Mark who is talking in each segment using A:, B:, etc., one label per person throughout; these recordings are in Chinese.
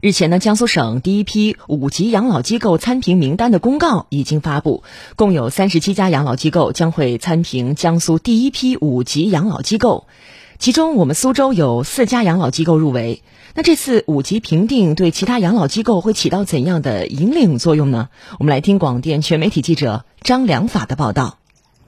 A: 日前呢，江苏省第一批五级养老机构参评名单的公告已经发布，共有三十七家养老机构将会参评江苏第一批五级养老机构，其中我们苏州有四家养老机构入围。那这次五级评定对其他养老机构会起到怎样的引领作用呢？我们来听广电全媒体记者张良法的报道。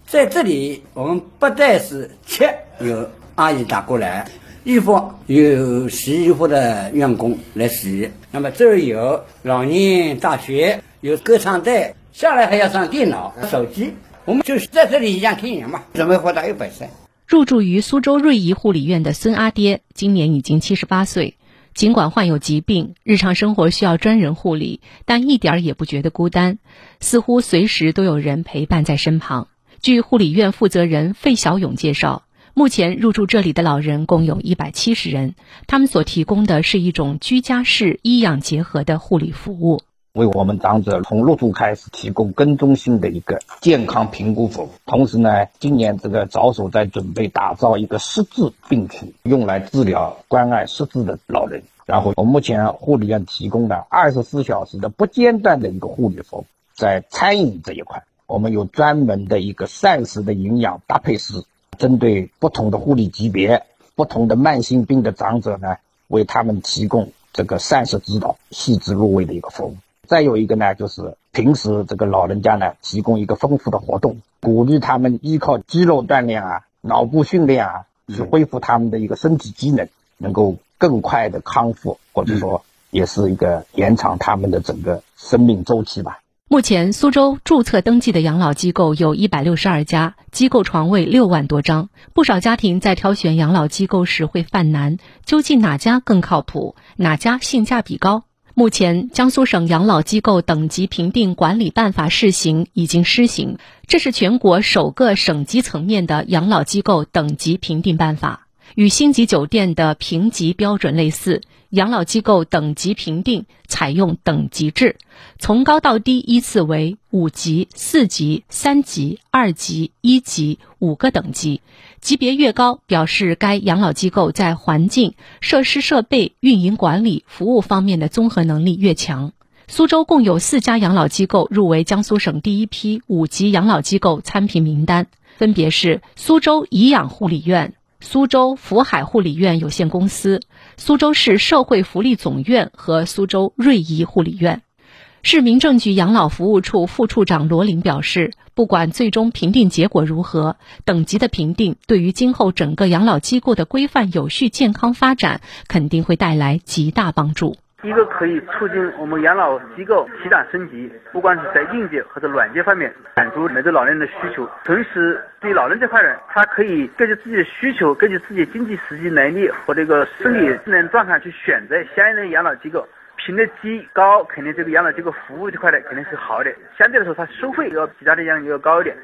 B: 在这里，我们不但是吃有阿姨打过来。衣服有洗衣服的员工来洗，那么这儿有老年大学，有歌唱队，下来还要上电脑、手机。我们就是在这里一样天年嘛，准备活到一百岁。
C: 入住于苏州瑞怡护理院的孙阿爹，今年已经七十八岁。尽管患有疾病，日常生活需要专人护理，但一点也不觉得孤单，似乎随时都有人陪伴在身旁。据护理院负责人费小勇介绍。目前入住这里的老人共有一百七十人，他们所提供的是一种居家式医养结合的护理服务，
D: 为我们长者从入住开始提供跟踪性的一个健康评估服务。同时呢，今年这个着手在准备打造一个失智病区，用来治疗关爱失智的老人。然后，我们目前护理院提供的二十四小时的不间断的一个护理服务，在餐饮这一块，我们有专门的一个膳食的营养搭配师。针对不同的护理级别、不同的慢性病的长者呢，为他们提供这个膳食指导、细致入微的一个服务。再有一个呢，就是平时这个老人家呢，提供一个丰富的活动，鼓励他们依靠肌肉锻炼啊、脑部训练啊，去恢复他们的一个身体机能，能够更快的康复，或者说也是一个延长他们的整个生命周期吧。
C: 目前，苏州注册登记的养老机构有一百六十二家，机构床位六万多张。不少家庭在挑选养老机构时会犯难，究竟哪家更靠谱，哪家性价比高？目前，江苏省养老机构等级评定管理办法试行已经施行，这是全国首个省级层面的养老机构等级评定办法。与星级酒店的评级标准类似，养老机构等级评定采用等级制，从高到低依次为五级、四级、三级、二级、一级五个等级，级别越高，表示该养老机构在环境、设施设备、运营管理、服务方面的综合能力越强。苏州共有四家养老机构入围江苏省第一批五级养老机构参评名单，分别是苏州颐养护理院。苏州福海护理院有限公司、苏州市社会福利总院和苏州瑞怡护理院，市民政局养老服务处副处长罗林表示，不管最终评定结果如何，等级的评定对于今后整个养老机构的规范有序健康发展肯定会带来极大帮助。
E: 一个可以促进我们养老机构提档升级，不管是在硬件或者软件方面满足每个老年人的需求。同时，对老人这块呢，他可以根据自己的需求，根据自己经济实际能力和这个身体智能状态去选择相应的养老机构。评的低高，肯定这个养老机构服务这块呢肯定是好的。相对来说，它收费要比其他的养老机构高一点。